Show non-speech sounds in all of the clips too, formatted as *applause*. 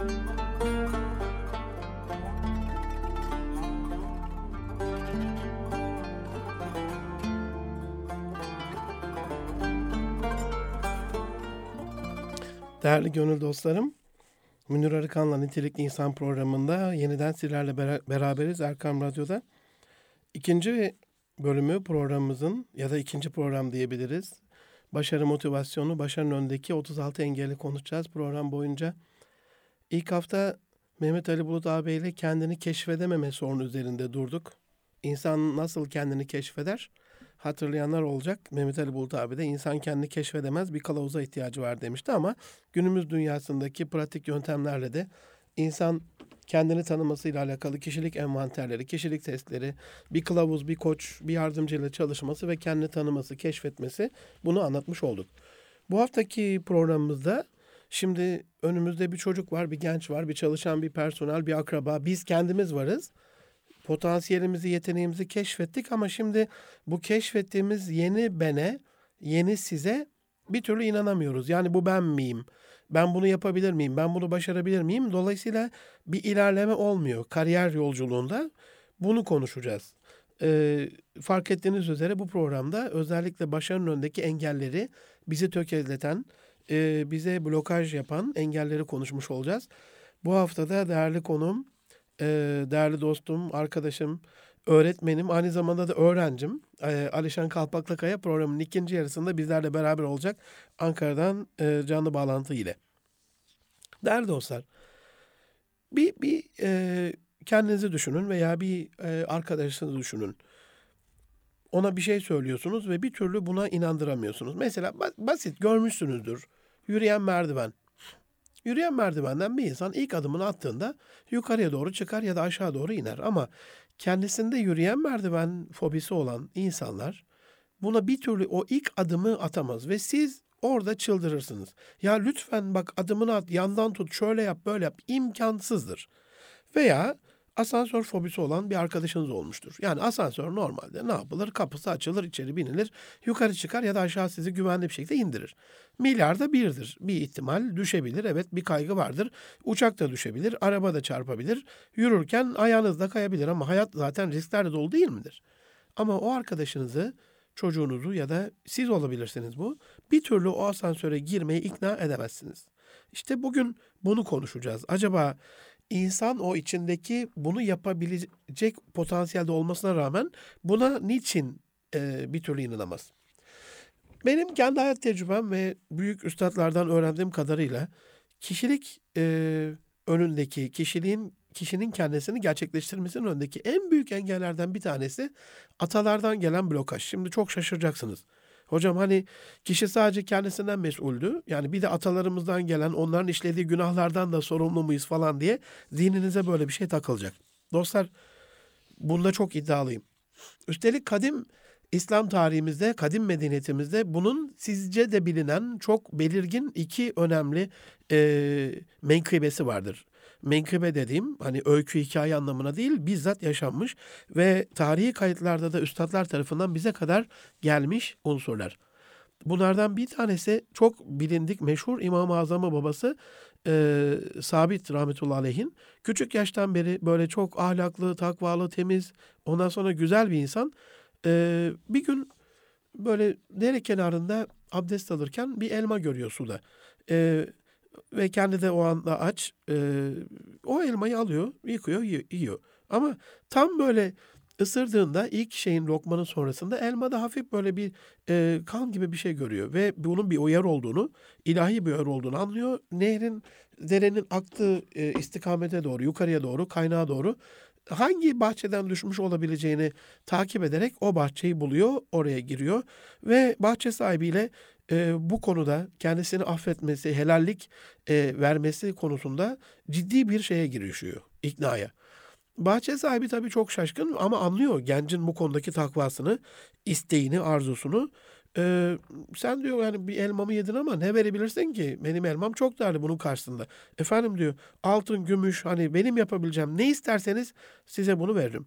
Değerli gönül dostlarım, Münir Arıkan'la Nitelikli İnsan programında yeniden sizlerle beraberiz Erkam Radyo'da. İkinci bölümü programımızın ya da ikinci program diyebiliriz. Başarı motivasyonu, başarının öndeki 36 engeli konuşacağız program boyunca. İlk hafta Mehmet Ali Bulut ağabeyle kendini keşfedememe sorunu üzerinde durduk. İnsan nasıl kendini keşfeder? hatırlayanlar olacak. Mehmet Ali Bulut abi de insan kendini keşfedemez bir kılavuza ihtiyacı var demişti ama günümüz dünyasındaki pratik yöntemlerle de insan kendini tanımasıyla alakalı kişilik envanterleri, kişilik testleri, bir kılavuz, bir koç, bir yardımcıyla çalışması ve kendini tanıması, keşfetmesi bunu anlatmış olduk. Bu haftaki programımızda şimdi önümüzde bir çocuk var, bir genç var, bir çalışan bir personel, bir akraba, biz kendimiz varız potansiyelimizi, yeteneğimizi keşfettik ama şimdi bu keşfettiğimiz yeni bene, yeni size bir türlü inanamıyoruz. Yani bu ben miyim? Ben bunu yapabilir miyim? Ben bunu başarabilir miyim? Dolayısıyla bir ilerleme olmuyor kariyer yolculuğunda. Bunu konuşacağız. Ee, fark ettiğiniz üzere bu programda özellikle başarının önündeki engelleri bizi tökezleten, bize blokaj yapan engelleri konuşmuş olacağız. Bu haftada değerli konum değerli dostum, arkadaşım, öğretmenim, aynı zamanda da öğrencim. E, Alişan Kalpaklıkaya programın ikinci yarısında bizlerle beraber olacak Ankara'dan canlı bağlantı ile. Değerli dostlar, bir, bir kendinizi düşünün veya bir arkadaşınızı düşünün. Ona bir şey söylüyorsunuz ve bir türlü buna inandıramıyorsunuz. Mesela basit görmüşsünüzdür. Yürüyen merdiven. Yürüyen merdivenden bir insan ilk adımını attığında yukarıya doğru çıkar ya da aşağı doğru iner. Ama kendisinde yürüyen merdiven fobisi olan insanlar buna bir türlü o ilk adımı atamaz ve siz orada çıldırırsınız. Ya lütfen bak adımını at, yandan tut, şöyle yap, böyle yap. imkansızdır. Veya asansör fobisi olan bir arkadaşınız olmuştur. Yani asansör normalde ne yapılır? Kapısı açılır, içeri binilir, yukarı çıkar ya da aşağı sizi güvenli bir şekilde indirir. Milyarda birdir. Bir ihtimal düşebilir. Evet bir kaygı vardır. Uçak da düşebilir, araba da çarpabilir. Yürürken ayağınız da kayabilir ama hayat zaten risklerle dolu değil midir? Ama o arkadaşınızı, çocuğunuzu ya da siz olabilirsiniz bu. Bir türlü o asansöre girmeyi ikna edemezsiniz. İşte bugün bunu konuşacağız. Acaba insan o içindeki bunu yapabilecek potansiyelde olmasına rağmen buna niçin e, bir türlü inanamaz? Benim kendi hayat tecrübem ve büyük üstadlardan öğrendiğim kadarıyla kişilik e, önündeki kişiliğin kişinin kendisini gerçekleştirmesinin önündeki en büyük engellerden bir tanesi atalardan gelen blokaj. Şimdi çok şaşıracaksınız. Hocam hani kişi sadece kendisinden mesuldü. Yani bir de atalarımızdan gelen onların işlediği günahlardan da sorumlu muyuz falan diye zihninize böyle bir şey takılacak. Dostlar bunda çok iddialıyım. Üstelik kadim İslam tarihimizde, kadim medeniyetimizde bunun sizce de bilinen çok belirgin iki önemli e, menkıbesi vardır. Menkıbe dediğim hani öykü hikaye anlamına değil bizzat yaşanmış ve tarihi kayıtlarda da üstadlar tarafından bize kadar gelmiş unsurlar. Bunlardan bir tanesi çok bilindik meşhur İmam-ı Azam'ı babası e, Sabit rahmetullahi aleyhin. Küçük yaştan beri böyle çok ahlaklı, takvalı, temiz, ondan sonra güzel bir insan. E, bir gün böyle dere kenarında abdest alırken bir elma görüyor suda. E, ve kendi de o anda aç. E, o elmayı alıyor, yıkıyor, yiyor. Ama tam böyle ısırdığında ilk şeyin lokmanın sonrasında elmada hafif böyle bir e, kan gibi bir şey görüyor. Ve bunun bir uyar olduğunu, ilahi bir uyar olduğunu anlıyor. Nehrin, derenin aktığı e, istikamete doğru, yukarıya doğru, kaynağa doğru hangi bahçeden düşmüş olabileceğini takip ederek o bahçeyi buluyor, oraya giriyor ve bahçe sahibiyle e, bu konuda kendisini affetmesi, helallik e, vermesi konusunda ciddi bir şeye girişiyor, iknaya. Bahçe sahibi tabii çok şaşkın ama anlıyor gencin bu konudaki takvasını, isteğini, arzusunu. Ee, sen diyor yani bir elmamı yedin ama ne verebilirsin ki? Benim elmam çok değerli bunun karşısında. Efendim diyor altın, gümüş hani benim yapabileceğim ne isterseniz size bunu veririm.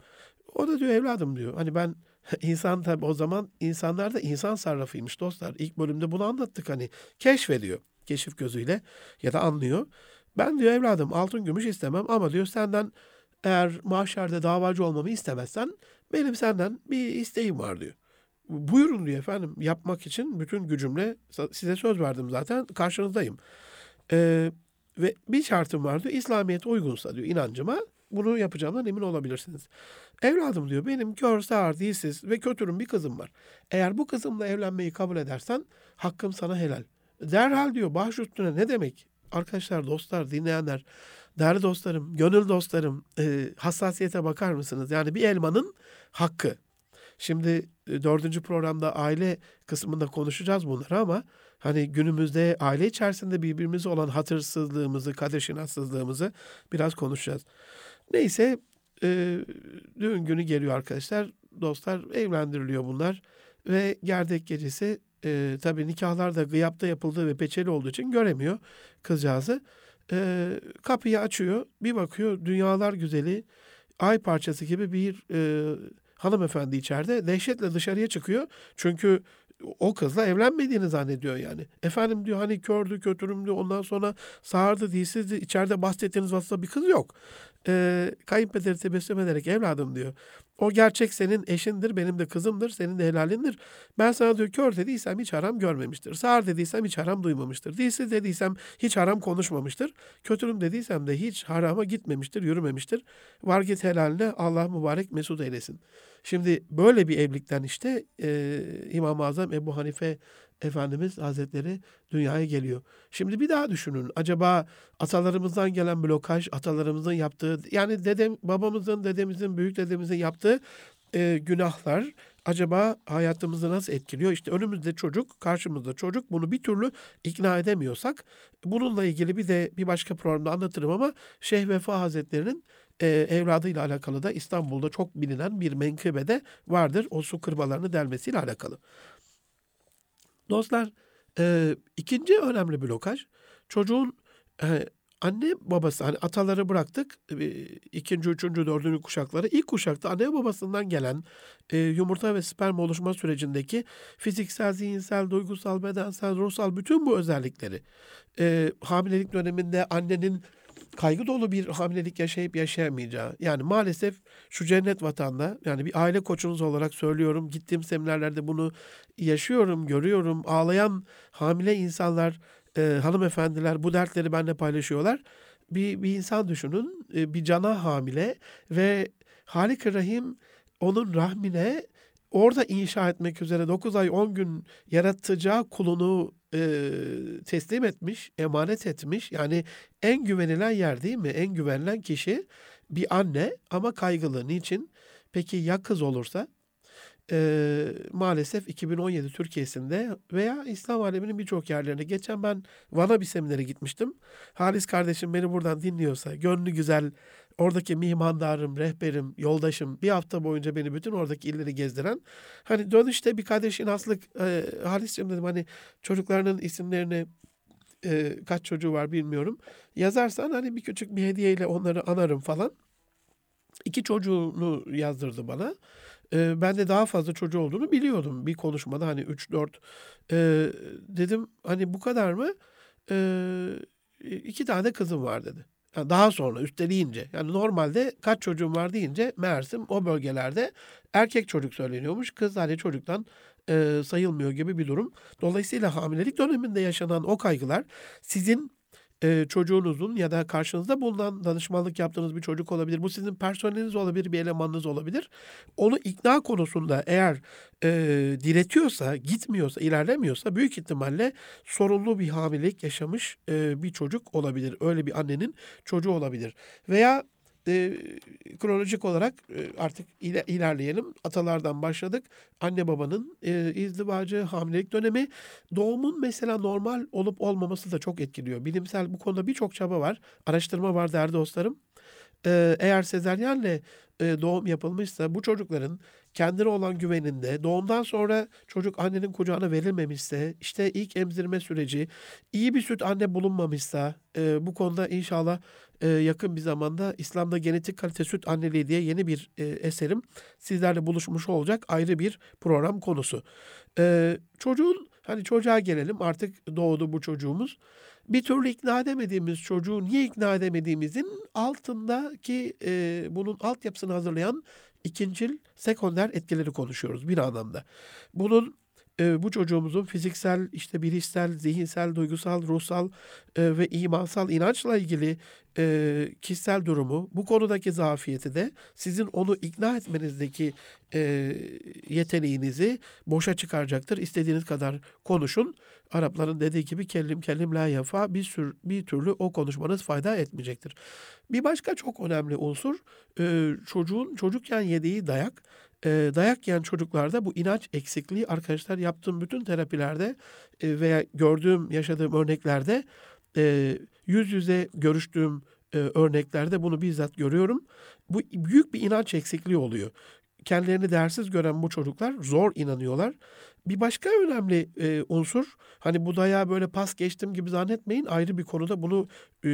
O da diyor evladım diyor hani ben *laughs* insan tabii o zaman insanlar da insan sarrafıymış dostlar. İlk bölümde bunu anlattık hani keşfediyor keşif gözüyle ya da anlıyor. Ben diyor evladım altın gümüş istemem ama diyor senden eğer mahşerde davacı olmamı istemezsen benim senden bir isteğim var diyor. Buyurun diyor efendim yapmak için bütün gücümle size söz verdim zaten karşınızdayım. Ee, ve bir şartım var diyor İslamiyet uygunsa diyor inancıma bunu yapacağımdan emin olabilirsiniz. Evladım diyor benim kör sağır dilsiz ve kötürüm bir kızım var. Eğer bu kızımla evlenmeyi kabul edersen hakkım sana helal. Derhal diyor baş üstüne ne demek? Arkadaşlar, dostlar, dinleyenler, değerli dostlarım, gönül dostlarım e, hassasiyete bakar mısınız? Yani bir elmanın hakkı. Şimdi e, dördüncü programda aile kısmında konuşacağız bunları ama hani günümüzde aile içerisinde birbirimize olan hatırsızlığımızı, kader şinatsızlığımızı biraz konuşacağız. Neyse e, düğün günü geliyor arkadaşlar. Dostlar evlendiriliyor bunlar. Ve gerdek gecesi e, tabii nikahlar da gıyapta yapıldığı ve peçeli olduğu için göremiyor kızcağızı. E, kapıyı açıyor. Bir bakıyor dünyalar güzeli ay parçası gibi bir e, hanımefendi içeride dehşetle dışarıya çıkıyor. Çünkü o kızla evlenmediğini zannediyor yani. Efendim diyor hani kördü, kötürümdü, ondan sonra sağırdı, dilsizdi. İçeride bahsettiğiniz vasıta bir kız yok. Ee, kayınpederi tebessüm ederek evladım diyor. O gerçek senin eşindir, benim de kızımdır, senin de helalindir. Ben sana diyor kör dediysem hiç haram görmemiştir. Sağır dediysem hiç haram duymamıştır. Dilsiz dediysem hiç haram konuşmamıştır. Kötürüm dediysem de hiç harama gitmemiştir, yürümemiştir. Var git helaline Allah mübarek mesut eylesin. Şimdi böyle bir evlilikten işte e, İmam-ı Azam Ebu Hanife Efendimiz Hazretleri dünyaya geliyor. Şimdi bir daha düşünün. Acaba atalarımızdan gelen blokaj, atalarımızın yaptığı, yani dedem, babamızın, dedemizin, büyük dedemizin yaptığı e, günahlar acaba hayatımızı nasıl etkiliyor? İşte önümüzde çocuk, karşımızda çocuk. Bunu bir türlü ikna edemiyorsak bununla ilgili bir de bir başka programda anlatırım ama Şeyh Vefa Hazretleri'nin e, evladıyla alakalı da İstanbul'da çok bilinen bir menkıbede vardır. O su kırmalarını delmesiyle alakalı. Dostlar e, ikinci önemli blokaj çocuğun e, anne babası hani ataları bıraktık e, ikinci, üçüncü, dördüncü kuşakları. İlk kuşakta anne babasından gelen e, yumurta ve sperm oluşma sürecindeki fiziksel, zihinsel, duygusal, bedensel, ruhsal bütün bu özellikleri e, hamilelik döneminde annenin kaygı dolu bir hamilelik yaşayıp yaşayamayacağı. Yani maalesef şu cennet vatanda yani bir aile koçunuz olarak söylüyorum. Gittiğim seminerlerde bunu yaşıyorum, görüyorum. Ağlayan hamile insanlar, e, hanımefendiler bu dertleri benimle paylaşıyorlar. Bir, bir insan düşünün, e, bir cana hamile ve Halik Rahim onun rahmine orada inşa etmek üzere 9 ay 10 gün yaratacağı kulunu teslim etmiş, emanet etmiş. Yani en güvenilen yer değil mi? En güvenilen kişi bir anne ama kaygılı. Niçin? Peki ya kız olursa? E, maalesef 2017 Türkiye'sinde veya İslam aleminin birçok yerlerine. Geçen ben Van'a bir seminere gitmiştim. Halis kardeşim beni buradan dinliyorsa, gönlü güzel, oradaki mihmandarım, rehberim, yoldaşım bir hafta boyunca beni bütün oradaki illeri gezdiren. Hani dönüşte bir kardeşin aslık e, Halis'cim dedim hani çocuklarının isimlerini e, kaç çocuğu var bilmiyorum. Yazarsan hani bir küçük bir hediyeyle onları anarım falan. İki çocuğunu yazdırdı bana. E, ben de daha fazla çocuğu olduğunu biliyordum bir konuşmada hani 3-4. E, dedim hani bu kadar mı? E, iki tane kızım var dedi. Yani daha sonra üsteleyince yani normalde kaç çocuğum var deyince meğersem o bölgelerde erkek çocuk söyleniyormuş. Kız hani çocuktan e, sayılmıyor gibi bir durum. Dolayısıyla hamilelik döneminde yaşanan o kaygılar sizin e, çocuğunuzun ya da karşınızda bulunan danışmanlık yaptığınız bir çocuk olabilir. Bu sizin personeliniz olabilir, bir elemanınız olabilir. Onu ikna konusunda eğer e, diretiyorsa, gitmiyorsa, ilerlemiyorsa büyük ihtimalle sorunlu bir hamilelik yaşamış e, bir çocuk olabilir. Öyle bir annenin çocuğu olabilir. Veya e, kronolojik olarak e, artık iler, ilerleyelim. Atalardan başladık. Anne babanın e, izdivacı, hamilelik dönemi, doğumun mesela normal olup olmaması da çok etkiliyor. Bilimsel bu konuda birçok çaba var. Araştırma var değerli dostlarım. E, eğer sezeryenle e, doğum yapılmışsa bu çocukların kendine olan güveninde doğumdan sonra çocuk annenin kucağına verilmemişse işte ilk emzirme süreci iyi bir süt anne bulunmamışsa e, bu konuda inşallah e, yakın bir zamanda İslam'da genetik kalite süt anneliği diye yeni bir e, eserim sizlerle buluşmuş olacak ayrı bir program konusu. E, çocuğun hani çocuğa gelelim artık doğdu bu çocuğumuz. bir türlü ikna edemediğimiz çocuğu niye ikna edemediğimizin altındaki e, bunun altyapısını hazırlayan ikincil sekonder etkileri konuşuyoruz bir anlamda. Bunun e, bu çocuğumuzun fiziksel, işte bilişsel, zihinsel, duygusal, ruhsal e, ve imansal inançla ilgili e, kişisel durumu, bu konudaki zafiyeti de sizin onu ikna etmenizdeki e, yeteneğinizi boşa çıkaracaktır. İstediğiniz kadar konuşun. Arapların dediği gibi kellim kellim la yafa bir, sür, bir türlü o konuşmanız fayda etmeyecektir. Bir başka çok önemli unsur e, çocuğun çocukken yediği dayak e, dayak yiyen çocuklarda bu inanç eksikliği arkadaşlar yaptığım bütün terapilerde e, veya gördüğüm, yaşadığım örneklerde e, yüz yüze görüştüğüm e, örneklerde bunu bizzat görüyorum. Bu büyük bir inanç eksikliği oluyor. Kendilerini değersiz gören bu çocuklar zor inanıyorlar. Bir başka önemli e, unsur, hani bu dayağı böyle pas geçtim gibi zannetmeyin. Ayrı bir konuda bunu e,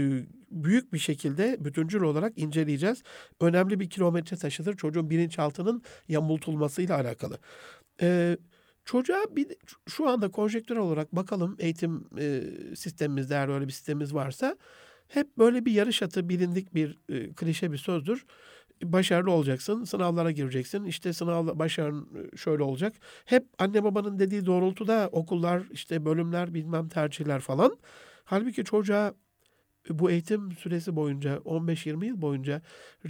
büyük bir şekilde bütüncül olarak inceleyeceğiz. Önemli bir kilometre taşıdır çocuğun bilinçaltının yamultulmasıyla alakalı. E, çocuğa bir şu anda konjektürel olarak bakalım eğitim e, sistemimizde eğer öyle bir sistemimiz varsa hep böyle bir yarış atı bilindik bir e, klişe bir sözdür başarılı olacaksın, sınavlara gireceksin. İşte sınav başarın şöyle olacak. Hep anne babanın dediği doğrultuda okullar, işte bölümler, bilmem tercihler falan. Halbuki çocuğa bu eğitim süresi boyunca 15-20 yıl boyunca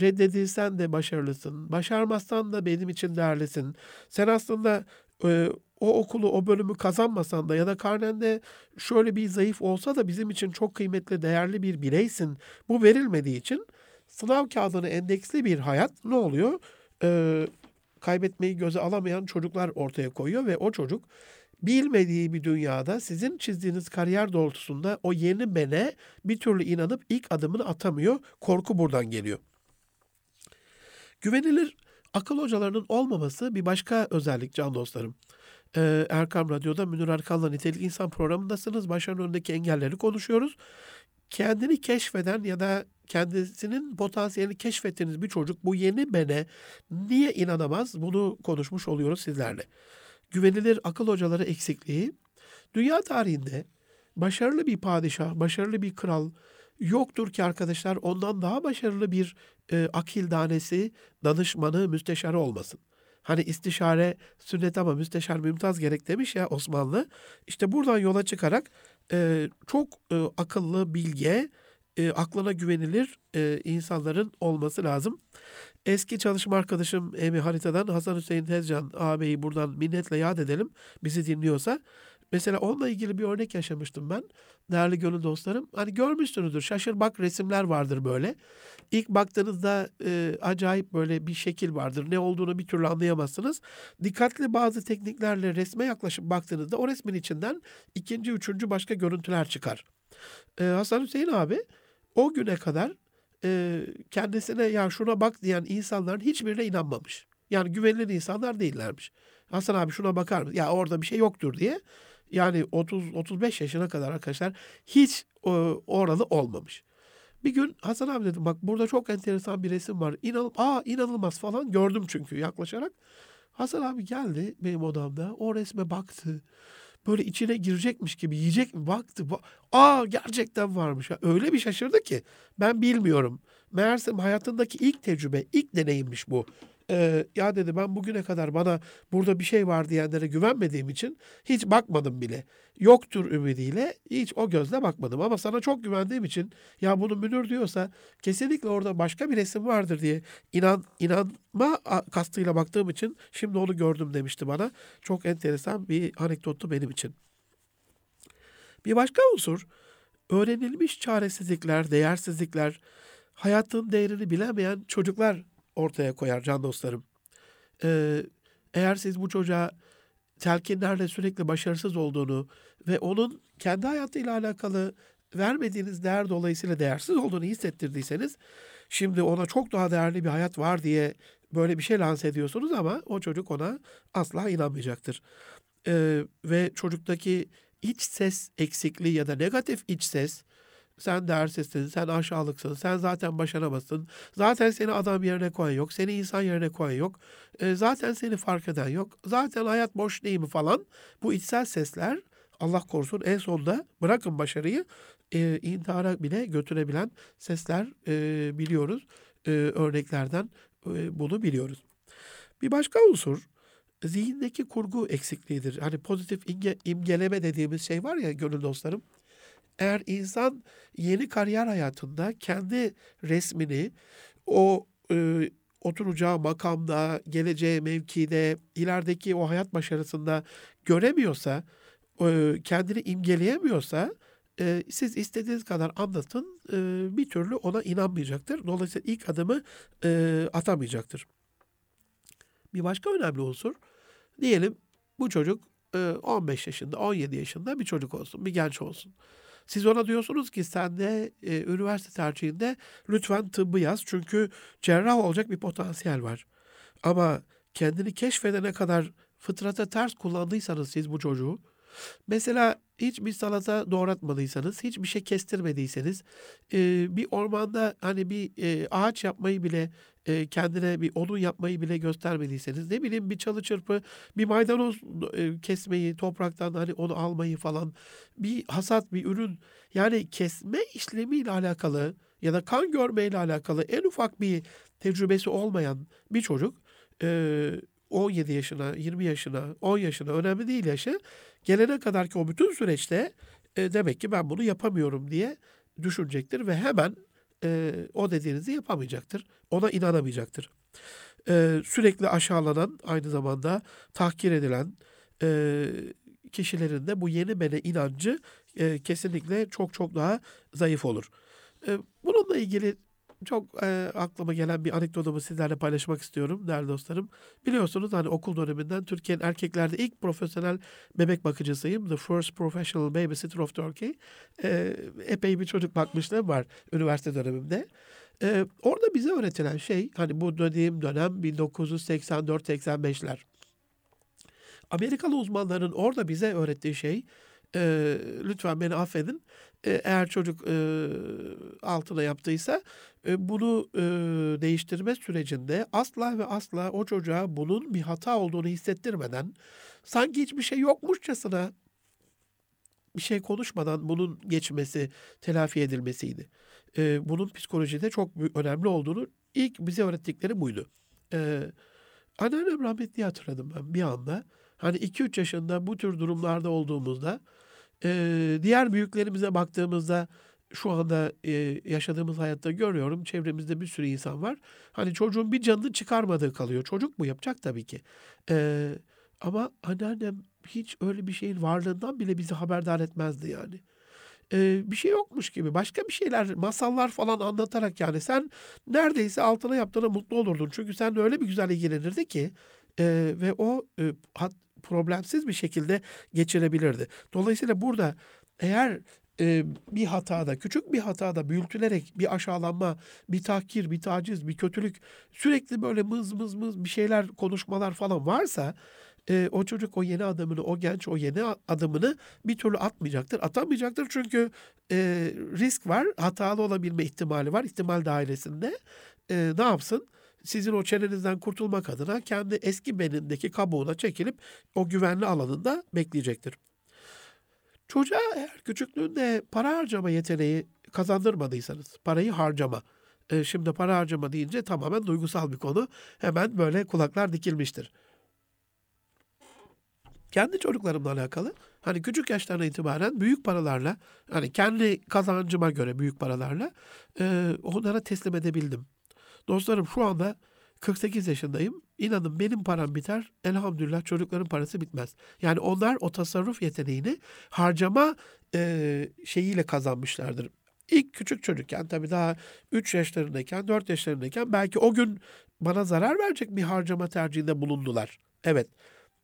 reddedilsen de başarılısın. Başarmazsan da benim için değerlisin. Sen aslında e, o okulu, o bölümü kazanmasan da ya da karnende şöyle bir zayıf olsa da bizim için çok kıymetli, değerli bir bireysin. Bu verilmediği için sınav kağıdını endeksli bir hayat ne oluyor? Ee, kaybetmeyi göze alamayan çocuklar ortaya koyuyor ve o çocuk bilmediği bir dünyada sizin çizdiğiniz kariyer doğrultusunda o yeni bene bir türlü inanıp ilk adımını atamıyor. Korku buradan geliyor. Güvenilir akıl hocalarının olmaması bir başka özellik can dostlarım. Ee, Erkam Radyo'da Münir Erkan'la Nitelik İnsan programındasınız. Başarının önündeki engelleri konuşuyoruz. Kendini keşfeden ya da kendisinin potansiyelini keşfettiğiniz bir çocuk bu yeni bene niye inanamaz? Bunu konuşmuş oluyoruz sizlerle. Güvenilir akıl hocaları eksikliği dünya tarihinde başarılı bir padişah, başarılı bir kral yoktur ki arkadaşlar ondan daha başarılı bir e, akil danesi, danışmanı, müsteşarı olmasın. Hani istişare sünnet ama müsteşar mümtaz gerek demiş ya Osmanlı. İşte buradan yola çıkarak e, çok e, akıllı, bilge, e, aklına güvenilir e, insanların olması lazım. Eski çalışma arkadaşım Emi Harita'dan Hasan Hüseyin Tezcan ağabeyi buradan minnetle yad edelim bizi dinliyorsa. Mesela onunla ilgili bir örnek yaşamıştım ben. Değerli gönül dostlarım. Hani görmüşsünüzdür. Şaşır bak resimler vardır böyle. İlk baktığınızda e, acayip böyle bir şekil vardır. Ne olduğunu bir türlü anlayamazsınız. Dikkatli bazı tekniklerle resme yaklaşıp baktığınızda o resmin içinden ikinci, üçüncü başka görüntüler çıkar. E, Hasan Hüseyin abi o güne kadar e, kendisine ya şuna bak diyen insanların hiçbirine inanmamış. Yani güvenilir insanlar değillermiş. Hasan abi şuna bakar mı? Ya orada bir şey yoktur diye. Yani 30-35 yaşına kadar arkadaşlar hiç e, oralı olmamış. Bir gün Hasan abi dedim bak burada çok enteresan bir resim var. İnan, aa inanılmaz falan gördüm çünkü yaklaşarak. Hasan abi geldi benim odamda o resme baktı böyle içine girecekmiş gibi yiyecek mi baktı. Aa gerçekten varmış. Ya, öyle bir şaşırdı ki ben bilmiyorum. Meğerse hayatındaki ilk tecrübe, ilk deneyimmiş bu. Ee, ya dedi ben bugüne kadar bana burada bir şey var diyenlere güvenmediğim için hiç bakmadım bile. Yoktur ümidiyle hiç o gözle bakmadım. Ama sana çok güvendiğim için ya bunu Münir diyorsa kesinlikle orada başka bir resim vardır diye inan inanma kastıyla baktığım için şimdi onu gördüm demişti bana. Çok enteresan bir anekdottu benim için. Bir başka unsur öğrenilmiş çaresizlikler, değersizlikler, hayatın değerini bilemeyen çocuklar ortaya koyar can dostlarım. Ee, eğer siz bu çocuğa telkinlerle sürekli başarısız olduğunu ve onun kendi hayatıyla alakalı vermediğiniz değer dolayısıyla değersiz olduğunu hissettirdiyseniz şimdi ona çok daha değerli bir hayat var diye böyle bir şey lanse ediyorsunuz ama o çocuk ona asla inanmayacaktır. Ee, ve çocuktaki iç ses eksikliği ya da negatif iç ses sen değersizsin, sen aşağılıksın, sen zaten başaramazsın. Zaten seni adam yerine koyan yok, seni insan yerine koyan yok. E, zaten seni fark eden yok. Zaten hayat boş değil mi falan. Bu içsel sesler Allah korusun en sonunda bırakın başarıyı e, intihara bile götürebilen sesler e, biliyoruz. E, örneklerden e, bunu biliyoruz. Bir başka unsur zihindeki kurgu eksikliğidir. Hani pozitif imge, imgeleme dediğimiz şey var ya gönül dostlarım. Eğer insan yeni kariyer hayatında kendi resmini o e, oturacağı makamda, geleceği mevkide, ilerideki o hayat başarısında göremiyorsa, e, kendini imgeleyemiyorsa e, siz istediğiniz kadar anlatın e, bir türlü ona inanmayacaktır. Dolayısıyla ilk adımı e, atamayacaktır. Bir başka önemli unsur, diyelim bu çocuk e, 15 yaşında, 17 yaşında bir çocuk olsun, bir genç olsun. Siz ona diyorsunuz ki sen de e, üniversite tercihinde lütfen tıbbı yaz çünkü cerrah olacak bir potansiyel var. Ama kendini keşfedene kadar fıtrata ters kullandıysanız siz bu çocuğu, mesela hiç bir salata doğratmadıysanız, hiçbir şey kestirmediyseniz, bir ormanda hani bir ağaç yapmayı bile kendine bir odun yapmayı bile göstermediyseniz, ne bileyim bir çalı çırpı, bir maydanoz kesmeyi, topraktan hani onu almayı falan, bir hasat, bir ürün, yani kesme işlemiyle alakalı ya da kan görmeyle alakalı en ufak bir tecrübesi olmayan bir çocuk, 17 yaşına, 20 yaşına, 10 yaşına önemli değil yaşı. Gelene kadar ki o bütün süreçte e, demek ki ben bunu yapamıyorum diye düşünecektir ve hemen e, o dediğinizi yapamayacaktır. Ona inanamayacaktır. E, sürekli aşağılanan, aynı zamanda tahkir edilen e, kişilerin de bu yeni bene inancı e, kesinlikle çok çok daha zayıf olur. E, bununla ilgili çok e, aklıma gelen bir anekdotumu sizlerle paylaşmak istiyorum değerli dostlarım. Biliyorsunuz hani okul döneminden Türkiye'nin erkeklerde ilk profesyonel bebek bakıcısıyım. The first professional babysitter of Turkey. E, epey bir çocuk bakmışlığım var üniversite dönemimde. E, orada bize öğretilen şey hani bu dediğim dönem 1984-85'ler. Amerikalı uzmanların orada bize öğrettiği şey e, lütfen beni affedin. E, eğer çocuk e, altına yaptıysa e, bunu e, değiştirme sürecinde asla ve asla o çocuğa bunun bir hata olduğunu hissettirmeden sanki hiçbir şey yokmuşçasına bir şey konuşmadan bunun geçmesi, telafi edilmesiydi. E, bunun psikolojide çok önemli olduğunu ilk bize öğrettikleri buydu. E, anneannem rahmetli hatırladım ben bir anda. Hani 2-3 yaşında bu tür durumlarda olduğumuzda e, diğer büyüklerimize baktığımızda şu anda e, yaşadığımız hayatta görüyorum. Çevremizde bir sürü insan var. Hani çocuğun bir canını çıkarmadığı kalıyor. Çocuk mu yapacak tabii ki. E, ama anneannem hiç öyle bir şeyin varlığından bile bizi haberdar etmezdi yani. E, bir şey yokmuş gibi başka bir şeyler masallar falan anlatarak yani sen neredeyse altına yaptığına mutlu olurdun. Çünkü sen öyle bir güzel ilgilenirdi ki e, ve o e, hat, problemsiz bir şekilde geçirebilirdi. Dolayısıyla burada eğer e, bir hatada, küçük bir hatada büyütülerek bir aşağılanma, bir tahkir, bir taciz, bir kötülük, sürekli böyle mız mız mız bir şeyler, konuşmalar falan varsa e, o çocuk o yeni adımını, o genç o yeni adımını bir türlü atmayacaktır. Atamayacaktır çünkü e, risk var, hatalı olabilme ihtimali var ihtimal dairesinde. E, ne yapsın? Sizin o çenenizden kurtulmak adına kendi eski benindeki kabuğuna çekilip o güvenli alanında bekleyecektir. Çocuğa eğer küçüklüğünde para harcama yeteneği kazandırmadıysanız, parayı harcama. E, şimdi para harcama deyince tamamen duygusal bir konu. Hemen böyle kulaklar dikilmiştir. Kendi çocuklarımla alakalı hani küçük yaşlarına itibaren büyük paralarla hani kendi kazancıma göre büyük paralarla e, onlara teslim edebildim. Dostlarım şu anda 48 yaşındayım. İnanın benim param biter. Elhamdülillah çocukların parası bitmez. Yani onlar o tasarruf yeteneğini harcama e, şeyiyle kazanmışlardır. İlk küçük çocukken tabii daha 3 yaşlarındayken 4 yaşlarındayken belki o gün bana zarar verecek bir harcama tercihinde bulundular. Evet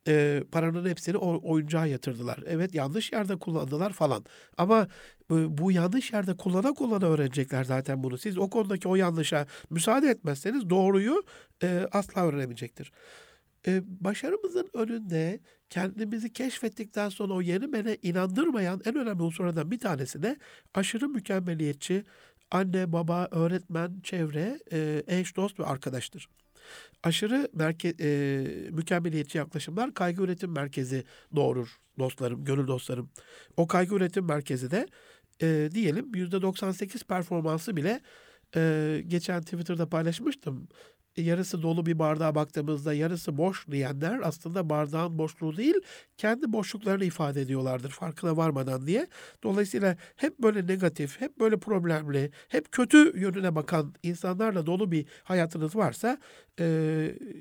e, paranın hepsini o oyuncağa yatırdılar. Evet yanlış yerde kullandılar falan. Ama bu, bu yanlış yerde kullana kullana öğrenecekler zaten bunu. Siz o konudaki o yanlışa müsaade etmezseniz doğruyu e, asla öğrenemeyecektir. E, başarımızın önünde kendimizi keşfettikten sonra o yeni bene inandırmayan en önemli unsurlardan bir tanesi de aşırı mükemmeliyetçi anne, baba, öğretmen, çevre, e, eş, dost ve arkadaştır. Aşırı merke, e, mükemmeliyetçi yaklaşımlar kaygı üretim merkezi doğurur dostlarım, gönül dostlarım. O kaygı üretim merkezi de e, diyelim %98 performansı bile e, geçen Twitter'da paylaşmıştım yarısı dolu bir bardağa baktığımızda yarısı boş diyenler aslında bardağın boşluğu değil kendi boşluklarını ifade ediyorlardır farkına varmadan diye. Dolayısıyla hep böyle negatif, hep böyle problemli, hep kötü yönüne bakan insanlarla dolu bir hayatınız varsa e,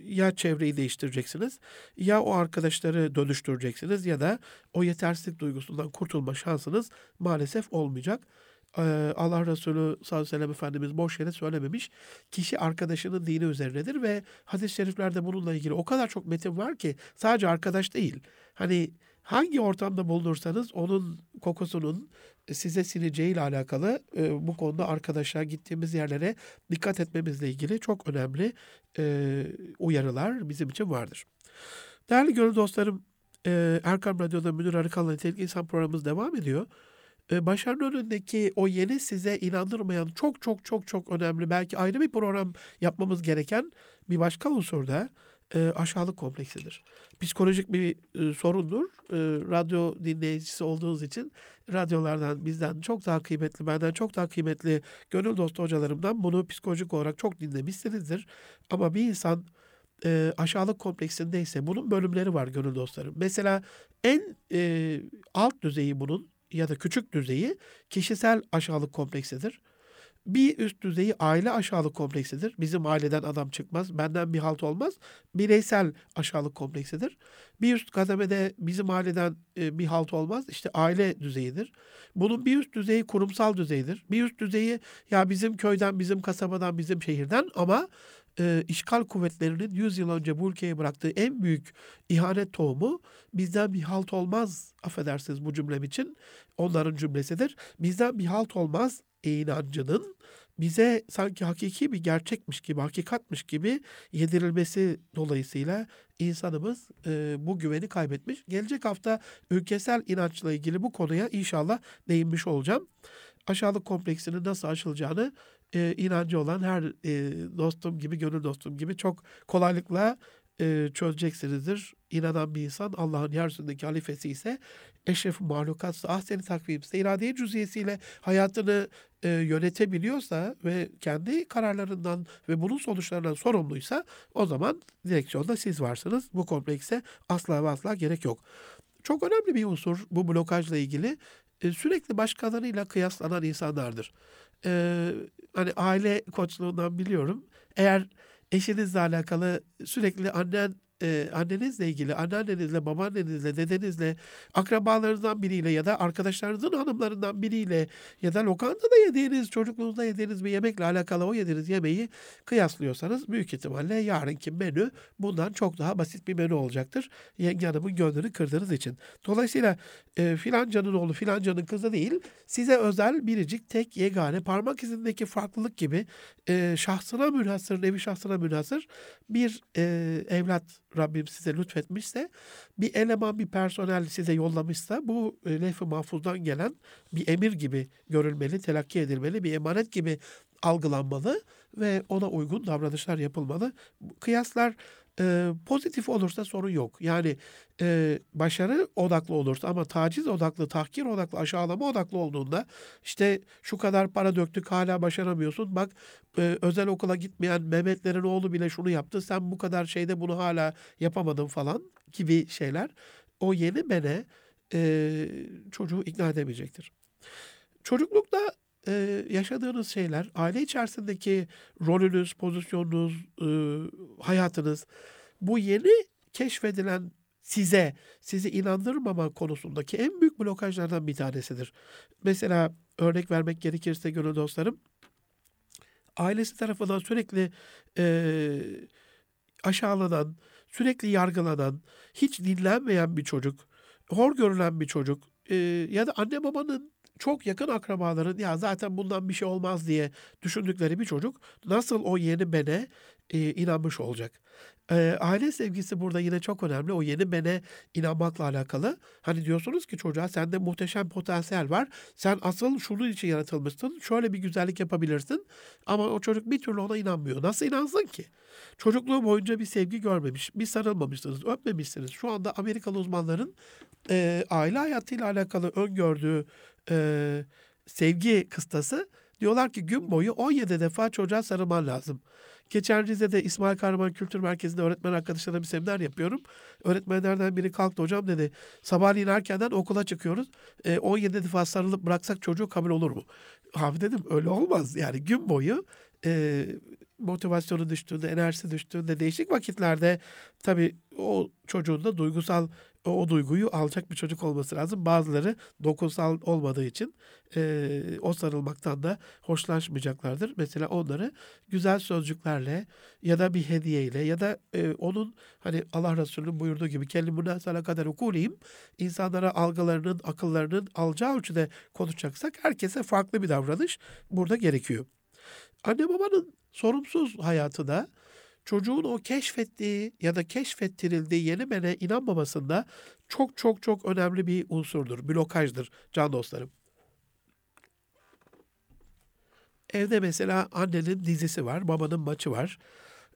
ya çevreyi değiştireceksiniz ya o arkadaşları dönüştüreceksiniz ya da o yetersizlik duygusundan kurtulma şansınız maalesef olmayacak. Allah Resulü sallallahu aleyhi ve sellem Efendimiz boş yere söylememiş. Kişi arkadaşının dini üzerinedir ve hadis-i şeriflerde bununla ilgili o kadar çok metin var ki sadece arkadaş değil. Hani hangi ortamda bulunursanız onun kokusunun size sineceğiyle alakalı bu konuda arkadaşlar gittiğimiz yerlere dikkat etmemizle ilgili çok önemli uyarılar bizim için vardır. Değerli gönül dostlarım, e, Erkam Radyo'da Münir Arıkan'la Nitelik İnsan programımız devam ediyor başarının o yeni size inandırmayan çok çok çok çok önemli belki ayrı bir program yapmamız gereken bir başka unsur da aşağılık kompleksidir. Psikolojik bir sorundur. Radyo dinleyicisi olduğunuz için radyolardan bizden çok daha kıymetli, benden çok daha kıymetli gönül dostu hocalarımdan bunu psikolojik olarak çok dinlemişsinizdir. Ama bir insan aşağılık kompleksindeyse bunun bölümleri var gönül dostlarım. Mesela en alt düzeyi bunun ya da küçük düzeyi kişisel aşağılık kompleksidir. Bir üst düzeyi aile aşağılık kompleksidir. Bizim aileden adam çıkmaz, benden bir halt olmaz. Bireysel aşağılık kompleksidir. Bir üst kademede bizim aileden e, bir halt olmaz. İşte aile düzeyidir. Bunun bir üst düzeyi kurumsal düzeydir. Bir üst düzeyi ya bizim köyden, bizim kasabadan, bizim şehirden ama e, işgal kuvvetlerinin 100 yıl önce bu ülkeye bıraktığı en büyük ihanet tohumu bizden bir halt olmaz affedersiniz bu cümlem için onların cümlesidir. Bizden bir halt olmaz inancının bize sanki hakiki bir gerçekmiş gibi, hakikatmiş gibi yedirilmesi dolayısıyla insanımız e, bu güveni kaybetmiş. Gelecek hafta ülkesel inançla ilgili bu konuya inşallah değinmiş olacağım. Aşağılık kompleksinin nasıl aşılacağını e, inancı olan her e, dostum gibi, gönül dostum gibi çok kolaylıkla e, çözeceksinizdir. İnanan bir insan Allah'ın yeryüzündeki halifesi ise eşref mahlukatsa, ahseni takvimse, irade cüziyesiyle hayatını e, yönetebiliyorsa ve kendi kararlarından ve bunun sonuçlarından sorumluysa o zaman direksiyonda siz varsınız. Bu komplekse asla ve asla gerek yok. Çok önemli bir unsur bu blokajla ilgili e, sürekli başkalarıyla kıyaslanan insanlardır e, hani aile koçluğundan biliyorum. Eğer eşinizle alakalı sürekli annen e, annenizle ilgili, anneannenizle, babaannenizle, dedenizle, akrabalarınızdan biriyle ya da arkadaşlarınızın hanımlarından biriyle ya da lokantada yediğiniz, çocukluğunuzda yediğiniz bir yemekle alakalı o yediğiniz yemeği kıyaslıyorsanız büyük ihtimalle yarınki menü bundan çok daha basit bir menü olacaktır. Yenge hanımın gönlünü kırdığınız için. Dolayısıyla e, filancanın oğlu filancanın kızı değil, size özel biricik, tek, yegane, parmak izindeki farklılık gibi e, şahsına münhasır, nevi şahsına münhasır bir e, evlat Rabbim size lütfetmişse, bir eleman, bir personel size yollamışsa bu e, lef-i mahfuzdan gelen bir emir gibi görülmeli, telakki edilmeli, bir emanet gibi algılanmalı ve ona uygun davranışlar yapılmalı. Kıyaslar e, pozitif olursa sorun yok. Yani e, başarı odaklı olursa ama taciz odaklı, tahkir odaklı, aşağılama odaklı olduğunda işte şu kadar para döktük hala başaramıyorsun. Bak e, özel okula gitmeyen Mehmetlerin oğlu bile şunu yaptı. Sen bu kadar şeyde bunu hala yapamadın falan gibi şeyler. O yeni bene e, çocuğu ikna edemeyecektir. Çocuklukta e, yaşadığınız şeyler, aile içerisindeki rolünüz, pozisyonunuz, e, hayatınız bu yeni keşfedilen size, sizi inandırmama konusundaki en büyük blokajlardan bir tanesidir. Mesela örnek vermek gerekirse gönül dostlarım, ailesi tarafından sürekli e, aşağılanan, sürekli yargılanan, hiç dinlenmeyen bir çocuk, hor görülen bir çocuk e, ya da anne babanın çok yakın akrabaların ya zaten bundan bir şey olmaz diye düşündükleri bir çocuk nasıl o yeni bene e, inanmış olacak? E, aile sevgisi burada yine çok önemli. O yeni bene inanmakla alakalı. Hani diyorsunuz ki çocuğa sende muhteşem potansiyel var. Sen asıl şunun için yaratılmışsın. Şöyle bir güzellik yapabilirsin. Ama o çocuk bir türlü ona inanmıyor. Nasıl inansın ki? Çocukluğu boyunca bir sevgi görmemiş, bir sarılmamışsınız, öpmemişsiniz. Şu anda Amerikalı uzmanların e, aile hayatıyla alakalı öngördüğü e, sevgi kıstası diyorlar ki gün boyu 17 defa çocuğa sarılman lazım. Geçen Rize'de İsmail Kahraman Kültür Merkezi'nde öğretmen arkadaşlarla bir seminer yapıyorum. Öğretmenlerden biri kalktı hocam dedi. Sabahleyin erkenden okula çıkıyoruz. E, 17 defa sarılıp bıraksak çocuğu kabul olur mu? Abi dedim öyle olmaz. Yani gün boyu e, motivasyonu düştüğünde, enerjisi düştüğünde değişik vakitlerde tabii o çocuğun da duygusal o, o duyguyu alacak bir çocuk olması lazım. Bazıları dokunsal olmadığı için e, o sarılmaktan da hoşlanmayacaklardır. Mesela onları güzel sözcüklerle ya da bir hediyeyle ya da e, onun hani Allah Resulü'nün buyurduğu gibi kelimuna sana kadar okuleyim insanlara algılarının, akıllarının alacağı ölçüde konuşacaksak herkese farklı bir davranış burada gerekiyor. Anne babanın sorumsuz hayatı da çocuğun o keşfettiği ya da keşfettirildiği yeni mene inanmamasında çok çok çok önemli bir unsurdur, blokajdır can dostlarım. Evde mesela annenin dizisi var, babanın maçı var.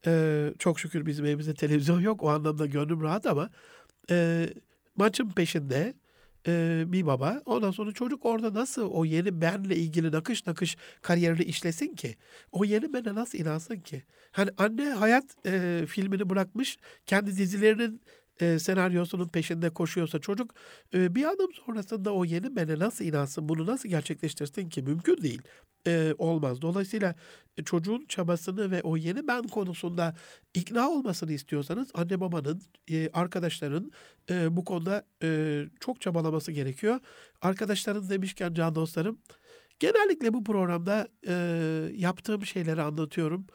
Ee, çok şükür bizim evimizde televizyon yok. O anlamda gönlüm rahat ama e, maçın peşinde e, bir baba. Ondan sonra çocuk orada nasıl o yeni benle ilgili nakış nakış kariyerini işlesin ki? O yeni bene nasıl inansın ki? Hani anne hayat e, filmini bırakmış, kendi dizilerinin e, senaryosunun peşinde koşuyorsa çocuk e, bir adım sonrasında o yeni bene nasıl inansın, bunu nasıl gerçekleştirsin ki? Mümkün değil. E, olmaz. Dolayısıyla çocuğun çabasını ve o yeni ben konusunda ikna olmasını istiyorsanız anne babanın, e, arkadaşların e, bu konuda e, çok çabalaması gerekiyor. Arkadaşların demişken can dostlarım, genellikle bu programda e, yaptığım şeyleri anlatıyorum.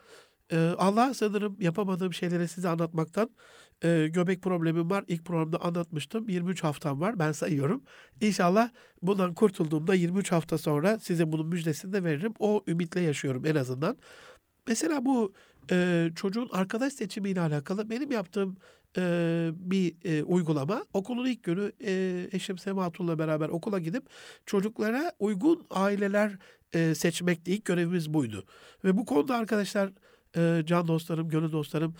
E, Allah'a sanırım yapamadığım şeyleri size anlatmaktan e, göbek problemim var. İlk programda anlatmıştım. 23 haftam var. Ben sayıyorum. İnşallah bundan kurtulduğumda 23 hafta sonra size bunun müjdesini de veririm. O ümitle yaşıyorum en azından. Mesela bu e, çocuğun arkadaş seçimiyle alakalı benim yaptığım e, bir e, uygulama. Okulun ilk günü e, eşim Sematul'la beraber okula gidip çocuklara uygun aileler e, seçmekti. İlk görevimiz buydu. Ve bu konuda arkadaşlar can dostlarım, gönül dostlarım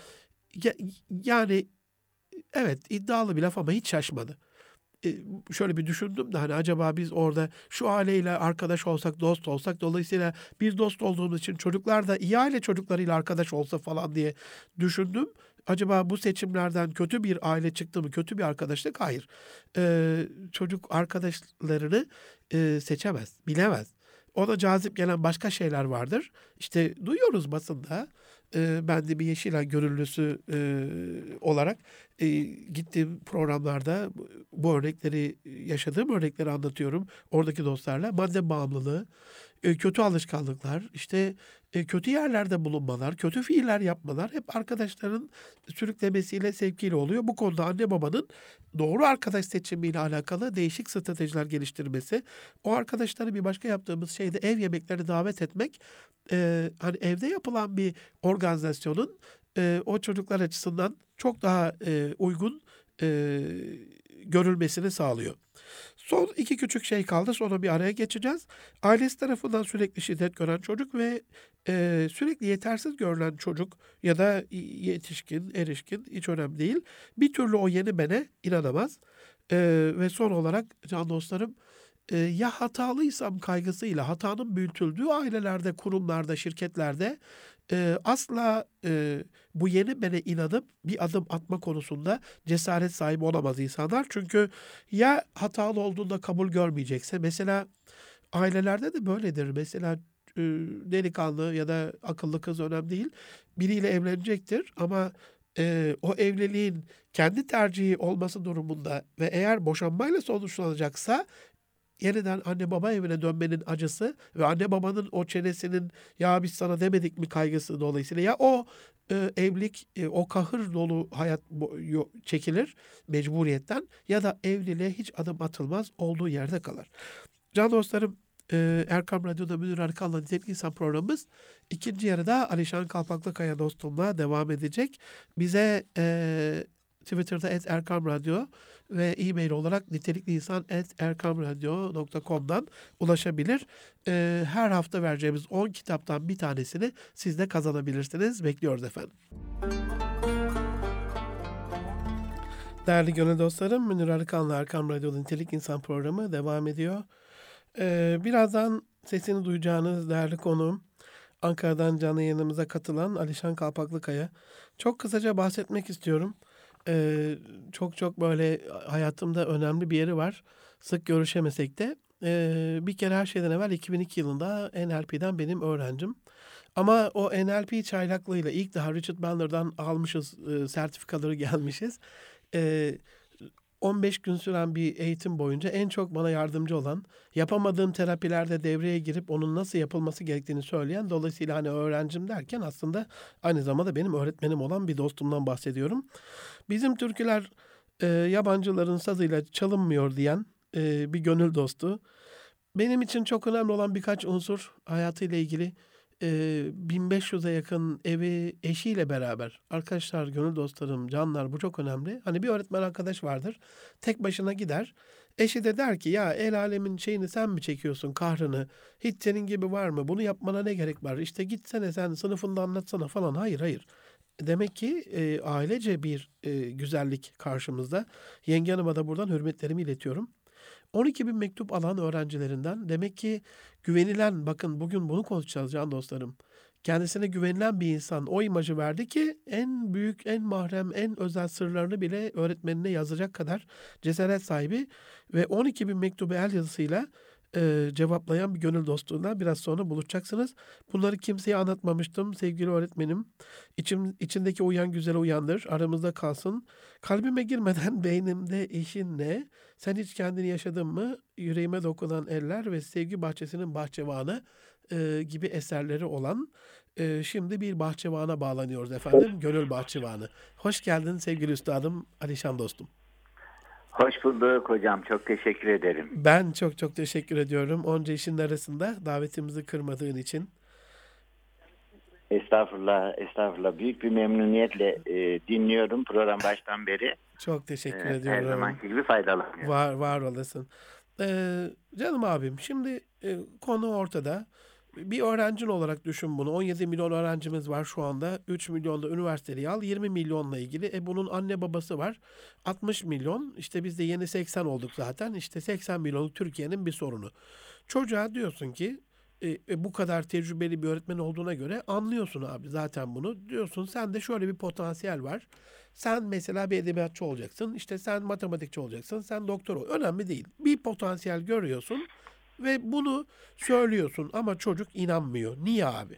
ya, yani evet iddialı bir laf ama hiç şaşmadı. Şöyle bir düşündüm de hani acaba biz orada şu aileyle arkadaş olsak, dost olsak dolayısıyla bir dost olduğumuz için çocuklar da iyi aile çocuklarıyla arkadaş olsa falan diye düşündüm. Acaba bu seçimlerden kötü bir aile çıktı mı, kötü bir arkadaşlık? Hayır. Ee, çocuk arkadaşlarını e, seçemez, bilemez. Ona cazip gelen başka şeyler vardır. İşte duyuyoruz basında ben de bir Yeşilay gönüllüsü e, olarak e, gittiğim programlarda bu örnekleri yaşadığım örnekleri anlatıyorum oradaki dostlarla. Madde bağımlılığı, e, kötü alışkanlıklar, işte e, kötü yerlerde bulunmalar, kötü fiiller yapmalar hep arkadaşların sürüklemesiyle, sevkiyle oluyor. Bu konuda anne babanın doğru arkadaş seçimiyle alakalı değişik stratejiler geliştirmesi, o arkadaşları bir başka yaptığımız şeyde ev yemeklerine davet etmek, e, hani evde yapılan bir organizasyonun e, o çocuklar açısından çok daha e, uygun e, görülmesini sağlıyor. Son iki küçük şey kaldı. Sonra bir araya geçeceğiz. Ailesi tarafından sürekli şiddet gören çocuk ve e, sürekli yetersiz görülen çocuk ya da yetişkin, erişkin hiç önemli değil. Bir türlü o yeni bene inanamaz. E, ve son olarak can dostlarım e, ya hatalıysam kaygısıyla hatanın büyütüldüğü ailelerde, kurumlarda, şirketlerde e, asla e, bu yeni bene inanıp bir adım atma konusunda cesaret sahibi olamaz insanlar. Çünkü ya hatalı olduğunda kabul görmeyecekse mesela ailelerde de böyledir. Mesela e, delikanlı ya da akıllı kız önemli değil. Biriyle evlenecektir ama e, o evliliğin kendi tercihi olması durumunda ve eğer boşanmayla sonuçlanacaksa yeniden anne baba evine dönmenin acısı ve anne babanın o çenesinin ya biz sana demedik mi kaygısı dolayısıyla ya o e, evlilik e, o kahır dolu hayat çekilir mecburiyetten ya da evliliğe hiç adım atılmaz olduğu yerde kalır. Can dostlarım e, Erkam Radyo'da Münir Arkan'la Nitelik İnsan programımız ikinci yarıda Alişan Kalpaklıkaya dostumla devam edecek. Bize e, Twitter'da et Erkam Radyo ve e-mail olarak nitelikliinsan.erkamradyo.com'dan ulaşabilir. Ee, her hafta vereceğimiz 10 kitaptan bir tanesini siz de kazanabilirsiniz. Bekliyoruz efendim. Değerli gönül dostlarım, Münir Arıkan'la Erkam Radyo Nitelik İnsan programı devam ediyor. Ee, birazdan sesini duyacağınız değerli konuğum Ankara'dan canlı yayınımıza katılan Alişan Kalpaklıkaya. Çok kısaca bahsetmek istiyorum. Ee, çok çok böyle hayatımda önemli bir yeri var. Sık görüşemesek de. Ee, bir kere her şeyden evvel 2002 yılında NLP'den benim öğrencim. Ama o NLP çaylaklığıyla ilk daha Richard Bandler'dan almışız, e, sertifikaları *laughs* gelmişiz. E, 15 gün süren bir eğitim boyunca en çok bana yardımcı olan, yapamadığım terapilerde devreye girip onun nasıl yapılması gerektiğini söyleyen, dolayısıyla hani öğrencim derken aslında aynı zamanda benim öğretmenim olan bir dostumdan bahsediyorum. Bizim türküler e, yabancıların sazıyla çalınmıyor diyen e, bir gönül dostu. Benim için çok önemli olan birkaç unsur hayatıyla ilgili 1500'e yakın evi eşiyle beraber. Arkadaşlar, gönül dostlarım, canlar bu çok önemli. Hani bir öğretmen arkadaş vardır. Tek başına gider. Eşi de der ki ya el alemin şeyini sen mi çekiyorsun kahrını? Hiç senin gibi var mı? Bunu yapmana ne gerek var? İşte gitsene sen sınıfında anlatsana falan. Hayır hayır. Demek ki e, ailece bir e, güzellik karşımızda. Yenge Hanım'a da buradan hürmetlerimi iletiyorum. 12 bin mektup alan öğrencilerinden demek ki güvenilen bakın bugün bunu konuşacağız can dostlarım. Kendisine güvenilen bir insan o imajı verdi ki en büyük, en mahrem, en özel sırlarını bile öğretmenine yazacak kadar cesaret sahibi ve 12 bin mektubu el yazısıyla e, cevaplayan bir gönül dostluğundan biraz sonra buluşacaksınız. Bunları kimseye anlatmamıştım sevgili öğretmenim. İçim, içindeki uyan güzel uyandır, aramızda kalsın. Kalbime girmeden *laughs* beynimde işin ne? Sen hiç kendini yaşadın mı? Yüreğime dokunan eller ve sevgi bahçesinin bahçıvanı e, gibi eserleri olan e, şimdi bir bahçıvana bağlanıyoruz efendim. Gönül bahçıvanı. Hoş geldin sevgili üstadım Alişan dostum. Hoş bulduk hocam. Çok teşekkür ederim. Ben çok çok teşekkür ediyorum. Onca işin arasında davetimizi kırmadığın için. Estağfurullah, estağfurullah. Büyük bir memnuniyetle e, dinliyorum program baştan beri. Çok teşekkür e, ediyorum. Her zamanki gibi faydalanıyorum. Var, var olasın. Ee, canım abim şimdi e, konu ortada. Bir öğrencin olarak düşün bunu. 17 milyon öğrencimiz var şu anda. 3 milyonda üniversiteyi al. 20 milyonla ilgili. E bunun anne babası var. 60 milyon. İşte biz de yeni 80 olduk zaten. İşte 80 milyonluk Türkiye'nin bir sorunu. Çocuğa diyorsun ki e, e, bu kadar tecrübeli bir öğretmen olduğuna göre anlıyorsun abi zaten bunu. Diyorsun sen de şöyle bir potansiyel var. Sen mesela bir edebiyatçı olacaksın. İşte sen matematikçi olacaksın. Sen doktor ol. Önemli değil. Bir potansiyel görüyorsun ve bunu söylüyorsun ama çocuk inanmıyor. Niye abi?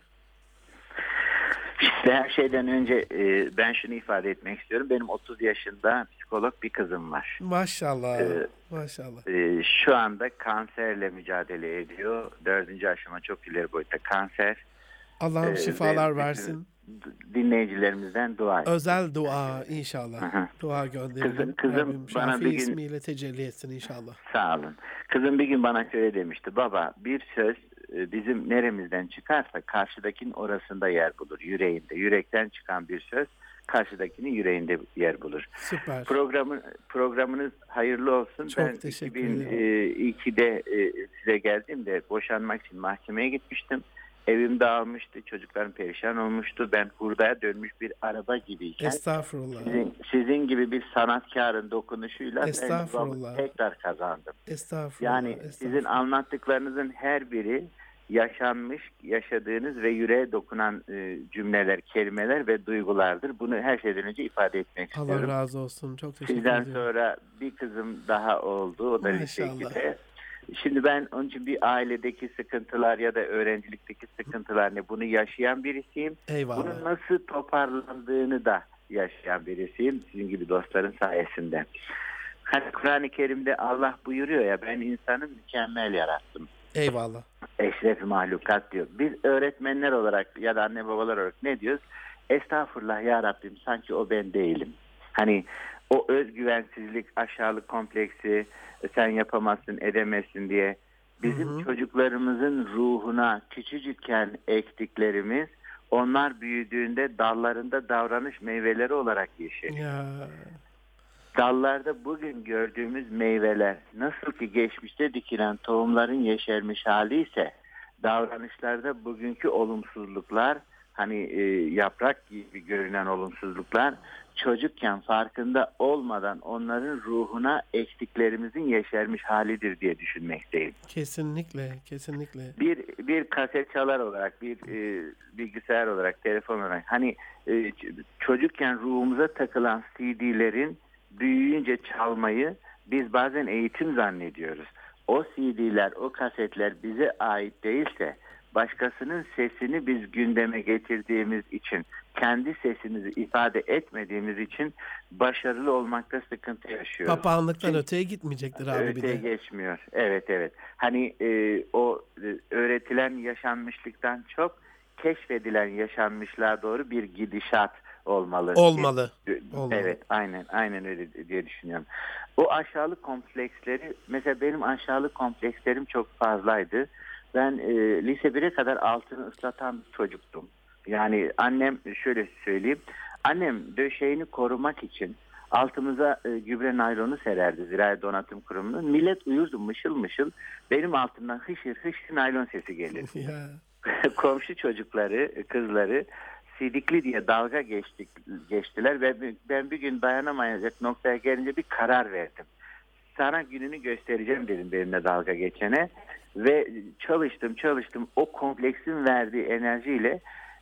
İşte her şeyden önce e, ben şunu ifade etmek istiyorum. Benim 30 yaşında psikolog bir kızım var. Maşallah. Ee, maşallah. E, şu anda kanserle mücadele ediyor. Dördüncü aşama çok ileri boyutta kanser. Allah'ım Ee, şifalar ve versin. Dinleyicilerimizden dua et. Özel dua inşallah. Hı. Dua gönderelim. Kızım- kızım Rabbim bana bir gün- ismiyle tecelli etsin inşallah. Sağ olun. Kızım bir gün bana şöyle demişti. Baba bir söz e, bizim neremizden çıkarsa karşıdakinin orasında yer bulur. Yüreğinde. Yürekten çıkan bir söz karşıdakinin yüreğinde yer bulur. Süper. Programı, programınız hayırlı olsun. Çok ben teşekkür 2002'de e, size geldiğimde boşanmak için mahkemeye gitmiştim. Evim dağılmıştı. Çocuklarım perişan olmuştu. Ben hurdaya dönmüş bir araba gibiyken Estağfurullah. sizin, sizin gibi bir sanatkarın dokunuşuyla Estağfurullah. tekrar kazandım. Estağfurullah. Yani estağfurullah. sizin anlattıklarınızın her biri yaşanmış, yaşadığınız ve yüreğe dokunan e, cümleler, kelimeler ve duygulardır. Bunu her şeyden önce ifade etmek Allah istiyorum. razı olsun. Çok teşekkür Sizden ediyorum. sonra bir kızım daha oldu. O da Maşallah. 2'de. Şimdi ben onun için bir ailedeki sıkıntılar ya da öğrencilikteki sıkıntılar ne bunu yaşayan birisiyim. Eyvallah. Bunun nasıl toparlandığını da yaşayan birisiyim sizin gibi dostların sayesinde. Hani Kur'an-ı Kerim'de Allah buyuruyor ya ben insanı mükemmel yarattım. Eyvallah. Eşref mahlukat diyor. Biz öğretmenler olarak ya da anne babalar olarak ne diyoruz? Estağfurullah ya Rabbim sanki o ben değilim. Hani o özgüvensizlik, aşağılık kompleksi sen yapamazsın, edemezsin diye bizim Hı hı. çocuklarımızın ruhuna küçücükken ektiklerimiz onlar büyüdüğünde dallarında davranış meyveleri olarak yeşeriyor. Ya Dallarda bugün gördüğümüz meyveler nasıl ki geçmişte dikilen tohumların yeşermiş hali ise davranışlarda bugünkü olumsuzluklar hani e, yaprak gibi görünen olumsuzluklar çocukken farkında olmadan onların ruhuna eksiklerimizin yeşermiş halidir diye düşünmekteyim. Kesinlikle, kesinlikle. Bir bir kaset çalar olarak, bir e, bilgisayar olarak, telefon olarak hani e, çocukken ruhumuza takılan CD'lerin büyüyünce çalmayı biz bazen eğitim zannediyoruz. O CD'ler, o kasetler bize ait değilse başkasının sesini biz gündeme getirdiğimiz için, kendi sesimizi ifade etmediğimiz için başarılı olmakta sıkıntı yaşıyoruz. Papağanlıktan Çünkü- öteye gitmeyecektir abi bir Öteye de. geçmiyor. Evet evet. Hani e, o e, öğretilen yaşanmışlıktan çok keşfedilen yaşanmışlığa doğru bir gidişat olmalı. Olmalı. E, Olmalı. Evet aynen aynen öyle diye düşünüyorum. O aşağılık kompleksleri mesela benim aşağılık komplekslerim çok fazlaydı. Ben e, lise 1'e kadar altını ıslatan çocuktum. Yani annem şöyle söyleyeyim. Annem döşeğini korumak için altımıza e, gübre naylonu sererdi Ziraat Donatım Kurumu'nun. Millet uyurdu mışıl mışıl. Benim altımdan hışır hışır naylon sesi gelirdi *laughs* *laughs* komşu çocukları, kızları sidikli diye dalga geçtik, geçtiler ve ben bir gün dayanamayacak noktaya gelince bir karar verdim. Sana gününü göstereceğim dedim benimle dalga geçene ve çalıştım çalıştım o kompleksin verdiği enerjiyle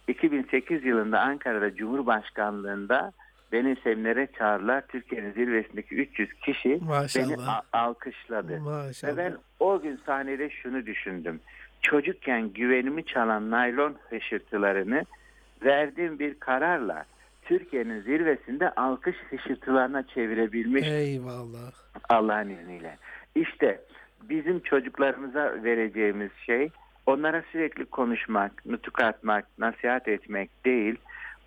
2008 yılında Ankara'da Cumhurbaşkanlığında beni seminere çağırdılar. Türkiye'nin zirvesindeki 300 kişi beni Maşallah. a- alkışladı. Ve Maşallah. ben o gün sahnede şunu düşündüm. Çocukken güvenimi çalan naylon hışırtılarını verdiğim bir kararla Türkiye'nin zirvesinde alkış hışırtılarına çevirebilmiş Eyvallah. Allah'ın izniyle. İşte bizim çocuklarımıza vereceğimiz şey onlara sürekli konuşmak, nutuk atmak, nasihat etmek değil.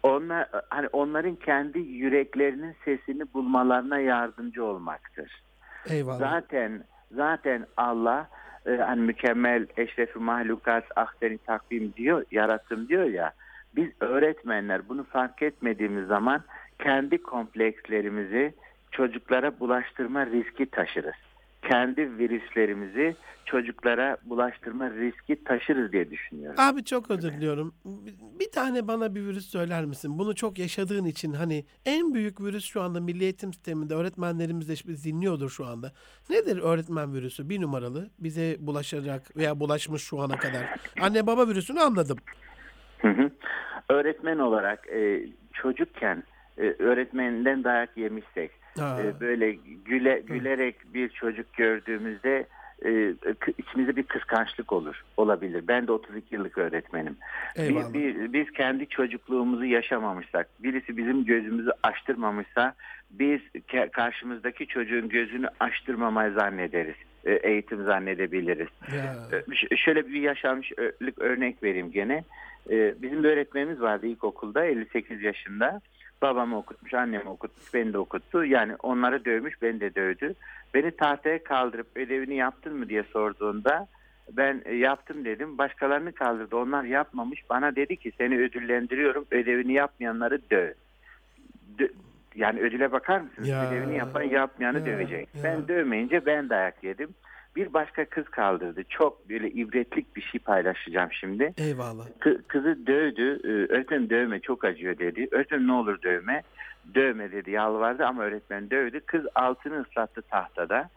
Onlar, hani onların kendi yüreklerinin sesini bulmalarına yardımcı olmaktır. Eyvallah. Zaten zaten Allah e, hani mükemmel eşrefi mahlukat ahseni takvim diyor, yarattım diyor ya. Biz öğretmenler bunu fark etmediğimiz zaman kendi komplekslerimizi çocuklara bulaştırma riski taşırız. Kendi virüslerimizi çocuklara bulaştırma riski taşırız diye düşünüyorum. Abi çok özür diliyorum. Bir- tane bana bir virüs söyler misin? Bunu çok yaşadığın için hani en büyük virüs şu anda Milli Eğitim Sistemi'nde öğretmenlerimiz de dinliyordur şu anda. Nedir öğretmen virüsü? Bir numaralı. Bize bulaşacak veya bulaşmış şu ana kadar. Anne baba virüsünü anladım. Hı hı. Öğretmen olarak e, çocukken e, öğretmeninden dayak yemişsek Ha. e, böyle güle gülerek bir çocuk gördüğümüzde e, içimizde bir kıskançlık olur olabilir. Ben de 32 yıllık öğretmenim. Eyvallah. Biz, biz, biz kendi çocukluğumuzu yaşamamışsak, birisi bizim gözümüzü açtırmamışsa biz karşımızdaki çocuğun gözünü açtırmamayı zannederiz. E, eğitim zannedebiliriz. Ee, ş- Şöyle bir yaşanmışlık örnek vereyim gene. Ee, Bizim bir öğretmenimiz vardı ilkokulda 58 yaşında. Babamı okutmuş, annemi okutmuş, beni de okuttu. Yani onları dövmüş, beni de dövdü. Beni tahtaya kaldırıp ödevini yaptın mı diye sorduğunda ben e, yaptım dedim. Başkalarını kaldırdı. Onlar yapmamış. Bana dedi ki seni ödüllendiriyorum. Ödevini yapmayanları döv. Dö- yani ödüle bakar mısınız? Ya. Ödevini yapan yapmayanı Ya, dövecek. ya. Ben dövmeyince ben dayak yedim. Bir başka kız kaldırdı. Çok böyle ibretlik bir şey paylaşacağım şimdi. Eyvallah. Kı- kızı dövdü. Ee, Öğretmen dövme çok acıyor dedi. Öğretmen ne olur dövme. Dövme dedi yalvardı ama öğretmen dövdü. Kız altını ıslattı tahtada.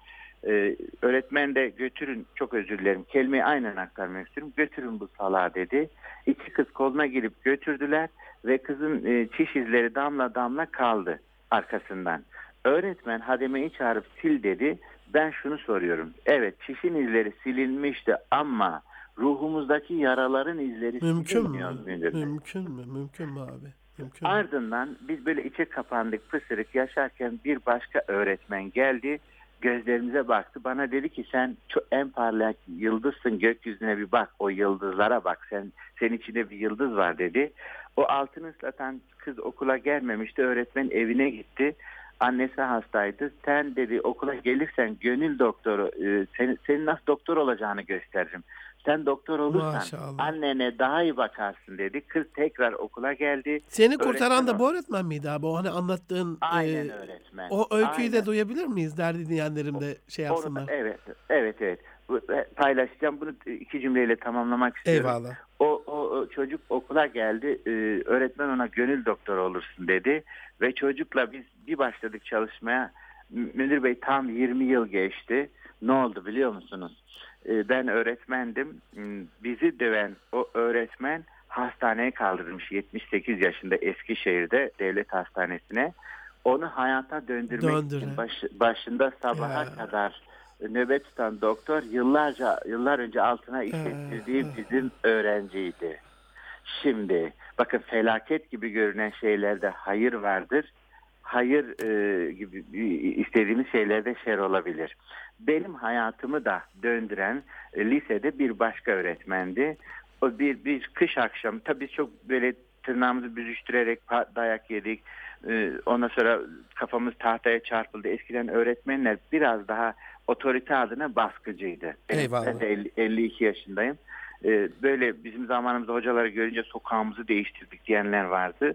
Ee, öğretmen de götürün çok özür dilerim kelimeyi aynen aktarmak istiyorum. Götürün bu salağı dedi. İki kız koluna girip götürdüler ve kızın e, çiş izleri damla damla kaldı arkasından. Öğretmen hademeyi çağırıp sil dedi. Ben şunu soruyorum. Evet çişin izleri silinmişti ama ruhumuzdaki yaraların izleri Mümkün mü? muydu? Mümkün mü? Mümkün mü abi? Mümkün mü? Ardından biz böyle içe kapandık pısırık yaşarken bir başka öğretmen geldi. Gözlerimize baktı. Bana dedi ki sen çok en parlak yıldızsın gökyüzüne bir bak. O yıldızlara bak. Sen senin içinde bir yıldız var dedi. O altını ıslatan kız okula gelmemişti. Öğretmen evine gitti. Annesi hastaydı. Sen dedi okula gelirsen gönül doktoru e, senin, senin nasıl doktor olacağını gösteririm. Sen doktor olursan Maşallah. annene daha iyi bakarsın dedi. Kız tekrar okula geldi. Seni kurtaran da bu öğretmen miydi abi? O hani anlattığın Aynen e, öğretmen. o öyküyü de Aynen. duyabilir miyiz? Derdi dinleyenlerim de şey Onu- yapsınlar. evet, evet, evet. Paylaşacağım. Bunu iki cümleyle tamamlamak istiyorum. Eyvallah. O, o, o çocuk okula geldi. Ee, öğretmen ona gönül doktoru olursun dedi. Ve çocukla biz bir başladık çalışmaya. Münir Bey tam 20 yıl geçti. Ne oldu biliyor musunuz? Ee, ben öğretmendim. Hmm, Bizi döven o öğretmen hastaneye kaldırılmış 78 yaşında Eskişehir'de devlet hastanesine. Onu hayata döndürmek Döndüre. için baş- başında sabaha Ya. kadar nöbet tutan doktor yıllarca yıllar önce altına işlettirdiği ah. bizim öğrenciydi. Şimdi bakın felaket gibi görünen şeylerde hayır vardır. Hayır e, gibi istediğimiz şeylerde şer olabilir. Benim hayatımı da döndüren e, lisede bir başka öğretmendi. O bir, bir kış akşamı tabii çok böyle tırnağımızı büzüştürerek dayak yedik. Ee, ondan sonra kafamız tahtaya çarpıldı. Eskiden öğretmenler biraz daha otorite adına baskıcıydı. Benim- Eyvallah. Ben de 50 52 yaşındayım. Ee, böyle bizim zamanımızda hocaları görünce sokağımızı değiştirdik diyenler vardı.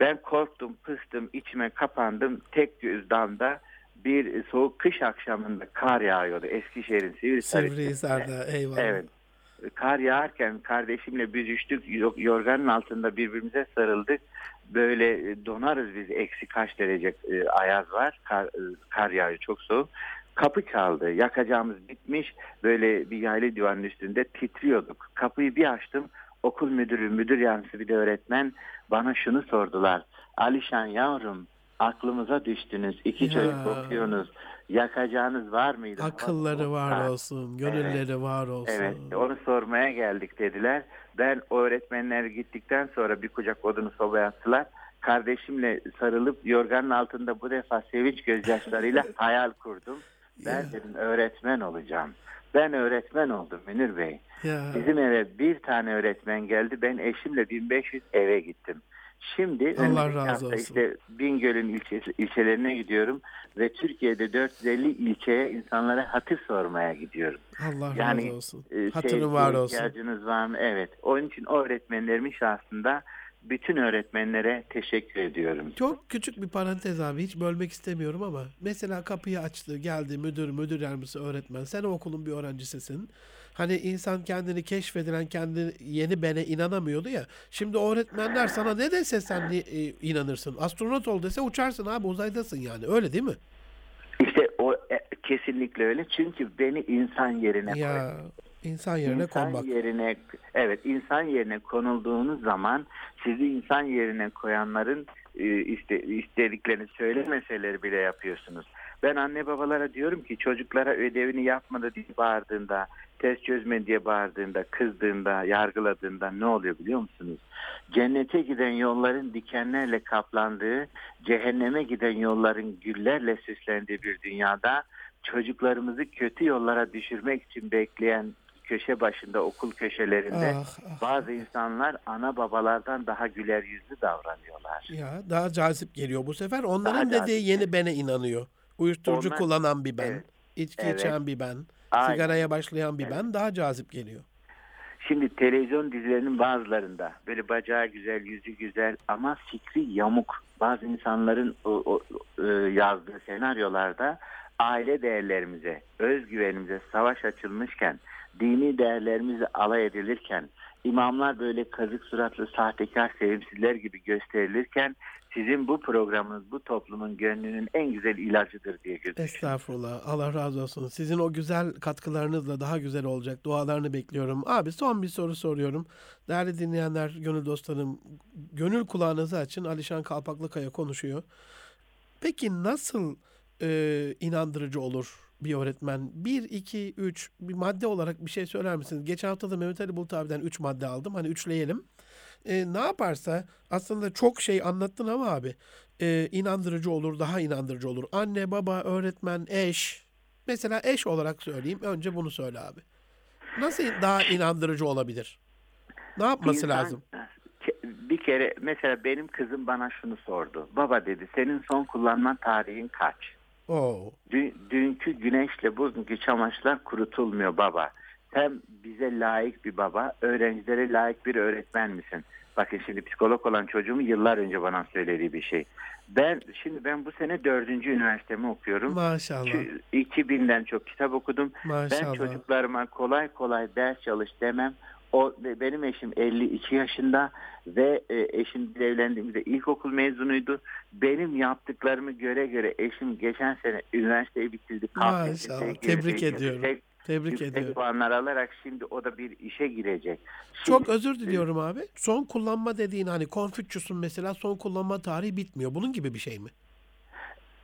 Ben korktum, pıstım, içime kapandım. Tek göz damda bir soğuk kış akşamında kar yağıyordu Eskişehir'in Sivrisar Sivrihisar'da eyvallah. Evet. Kar yağarken kardeşimle büzüştük. yo- Yorganın altında birbirimize sarıldık. Böyle e, donarız biz. Eksi kaç derece e, ayaz var. Kar, e, kar yağıyor çok soğuk. Kapı çaldı. Yakacağımız bitmiş. Böyle bir yaylı divanın üstünde titriyorduk. Kapıyı bir açtım. Okul müdürü, müdür yardımcısı bir de öğretmen bana şunu sordular. Alişan yavrum aklımıza düştünüz. İki Ya. çocuk okuyorsunuz. Yakacağınız var mıydı? Akılları var olsun, gönülleri var olsun. Evet, onu sormaya geldik dediler. Ben o öğretmenler gittikten sonra bir kucak odunu sobaya attılar. Kardeşimle sarılıp yorganın altında bu defa sevinç *laughs* gözyaşlarıyla hayal kurdum. Ben Ya. dedim öğretmen olacağım. Ben öğretmen oldum Münir Bey. Ya. Bizim eve bir tane öğretmen geldi. Ben eşimle 1500 eve gittim. Şimdi önümüzdeki razı olsun. işte Bingöl'ün ilçesi, ilçelerine gidiyorum ve Türkiye'de 450 ilçeye insanlara hatır sormaya gidiyorum. Allah Yani, razı olsun. E, Hatırı sevgiye var olsun. ihtiyacınız var mı? Evet. Onun için öğretmenlerimin şahsında bütün öğretmenlere teşekkür ediyorum. Çok küçük bir parantez abi hiç bölmek istemiyorum ama mesela kapıyı açtı geldi müdür müdür yardımcısı öğretmen sen o okulun bir öğrencisisin. Hani insan kendini keşfedilen kendi yeni bene inanamıyordu ya. Şimdi öğretmenler sana ne dese sen e, inanırsın. Astronot ol dese uçarsın abi uzaydasın yani öyle değil mi? İşte o e, kesinlikle öyle. Çünkü beni insan yerine. Ya insan yerine İnsan konmak. yerine evet insan yerine konulduğunuz zaman sizi insan yerine koyanların e, iste, istediklerini söylemeseleri bile yapıyorsunuz. Ben anne babalara diyorum ki çocuklara ödevini yapmadı diye bağırdığında, test çözme diye bağırdığında, kızdığında, yargıladığında ne oluyor biliyor musunuz? Cennete giden yolların dikenlerle kaplandığı, cehenneme giden yolların güllerle süslendiği bir dünyada çocuklarımızı kötü yollara düşürmek için bekleyen köşe başında okul köşelerinde Ah, ah. bazı insanlar ana babalardan daha güler yüzlü davranıyorlar. Ya daha cazip geliyor bu sefer. Onların Daha dediği cazip. yeni bene inanıyor. Uyuşturucu Onlar- kullanan bir ben, Evet. içki Evet. içen bir ben, Aynen. sigaraya başlayan bir ben daha cazip geliyor. Şimdi televizyon dizilerinin bazılarında böyle bacağı güzel, yüzü güzel ama fikri yamuk. Bazı insanların o, o, e, yazdığı senaryolarda aile değerlerimize, özgüvenimize savaş açılmışken, dini değerlerimizle alay edilirken, imamlar böyle kazık suratlı sahtekar sevimsizler gibi gösterilirken sizin bu programınız bu toplumun gönlünün en güzel ilacıdır diye gözüküyor. Estağfurullah. Allah razı olsun. Sizin o güzel katkılarınızla daha güzel olacak. Dualarını bekliyorum. Abi son bir soru soruyorum. Değerli dinleyenler, gönül dostlarım, gönül kulağınızı açın. Alişan Kalpaklıkaya konuşuyor. Peki nasıl e, inandırıcı olur bir öğretmen? Bir, iki, üç bir madde olarak bir şey söyler misiniz? Geçen hafta da Mehmet Ali Bulut abiden üç madde aldım. Hani üçleyelim. E, ne yaparsa aslında çok şey anlattın ama abi e, inandırıcı olur, daha inandırıcı olur. Anne, baba, öğretmen, eş. Mesela eş olarak söyleyeyim. Önce bunu söyle abi. Nasıl daha inandırıcı olabilir? Ne yapması İnsan- lazım? Bir kere mesela benim kızım bana şunu sordu. Baba dedi senin son kullanma tarihin kaç? Oo. Dün- dünkü güneşle bugünkü çamaşırlar kurutulmuyor baba. Sen bize layık bir baba, öğrencilere layık bir öğretmen misin? Bakın şimdi psikolog olan çocuğumun yıllar önce bana söylediği bir şey. Ben şimdi ben bu sene dördüncü üniversitemi okuyorum. Maşallah. Şu 2000'den çok kitap okudum. Ben Maşallah. çocuklarıma kolay kolay ders çalış demem. O benim eşim 52 yaşında ve e, eşim evlendiğimizde ilkokul mezunuydu. Benim yaptıklarımı göre göre eşim geçen sene üniversiteyi bitirdi. Maşallah. Tebrik ediyorum. Tebrik yüksek ediyorum. puanlar alarak şimdi o da bir işe girecek. Şimdi- Çok özür diliyorum abi. Son kullanma dediğin hani Confucius'un mesela son kullanma tarihi bitmiyor. Bunun gibi bir şey mi?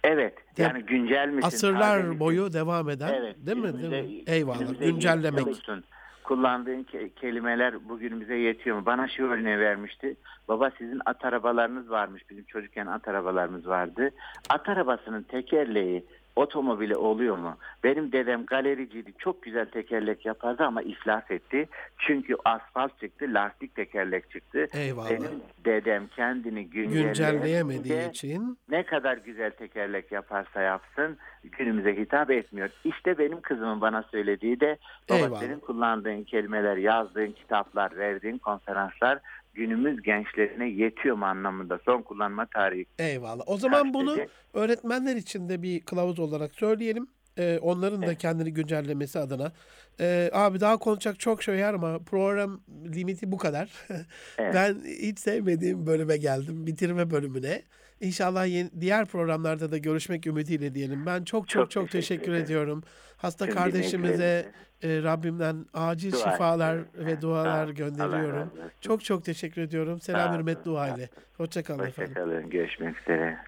Evet. Te- Yani güncel misin? Asırlar misin? boyu devam eden Evet. değil mi? Değil mi? Eyvallah. Güncellemek. musun? Kullandığın ke- kelimeler bugünümüze yetiyor mu? Bana şu örneği vermişti. Baba sizin at arabalarınız varmış. Bizim çocukken at arabalarımız vardı. At arabasının tekerleği otomobili oluyor mu? Benim dedem galericiydi. Çok güzel tekerlek yapardı ama iflas etti. Çünkü asfalt çıktı, lastik tekerlek çıktı. Eyvallah. Benim dedem kendini Güncelleyemediği için ne kadar güzel tekerlek yaparsa yapsın günümüze hitap etmiyor. İşte benim kızımın bana söylediği de baba Eyvallah. senin kullandığın kelimeler, yazdığın kitaplar, verdiğin konferanslar günümüz gençlerine yetiyor mu anlamında son kullanma tarihi. eyvallah. O zaman Kaç bunu dedi? öğretmenler için de bir kılavuz olarak söyleyelim. Ee, onların da kendini güncellemesi adına. Ee, abi daha konuşacak çok şey var ama program limiti bu kadar. *laughs* Evet. Ben hiç sevmediğim bölüme geldim. Bitirme bölümüne. İnşallah yeni, diğer programlarda da görüşmek ümidiyle diyelim. Ben çok çok çok, Çok teşekkür, teşekkür ediyorum. Hasta Tüm kardeşimize e, Rabbimden acil dua şifalar ediyorum. ve dualar. Allah gönderiyorum. Çok çok teşekkür ediyorum. Selam Sağ hürmet dua ile. Hoşçakalın efendim. Hoşçakalın. Görüşmek üzere.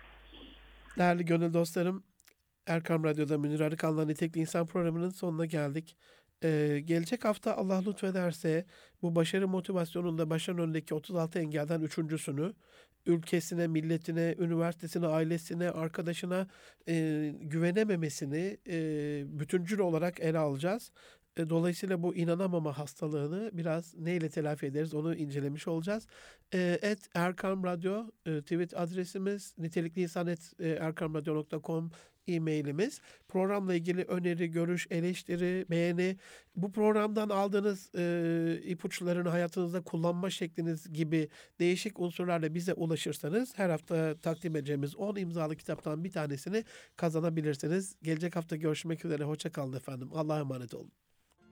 Değerli gönül dostlarım, Erkam Radyo'da Münir Arıkan'la Nitekli İnsan programının sonuna geldik. Ee, gelecek hafta Allah lütfederse bu başarı motivasyonunda başarı önündeki 36 engelden üçüncüsünü ülkesine, milletine, üniversitesine, ailesine, arkadaşına e, güvenememesini e, bütüncül olarak ele alacağız. E, Dolayısıyla bu inanamama hastalığını biraz neyle telafi ederiz onu incelemiş olacağız. Et Erkam Radyo e, tweet adresimiz, nitelikli insan et e, e-mailimiz. Programla ilgili öneri, görüş, eleştiri, beğeni, bu programdan aldığınız e, ipuçlarını hayatınızda kullanma şekliniz gibi değişik unsurlarla bize ulaşırsanız her hafta takdim edeceğimiz 10 imzalı kitaptan bir tanesini kazanabilirsiniz. Gelecek hafta görüşmek üzere. Hoşça kalın efendim. Allah'a emanet olun.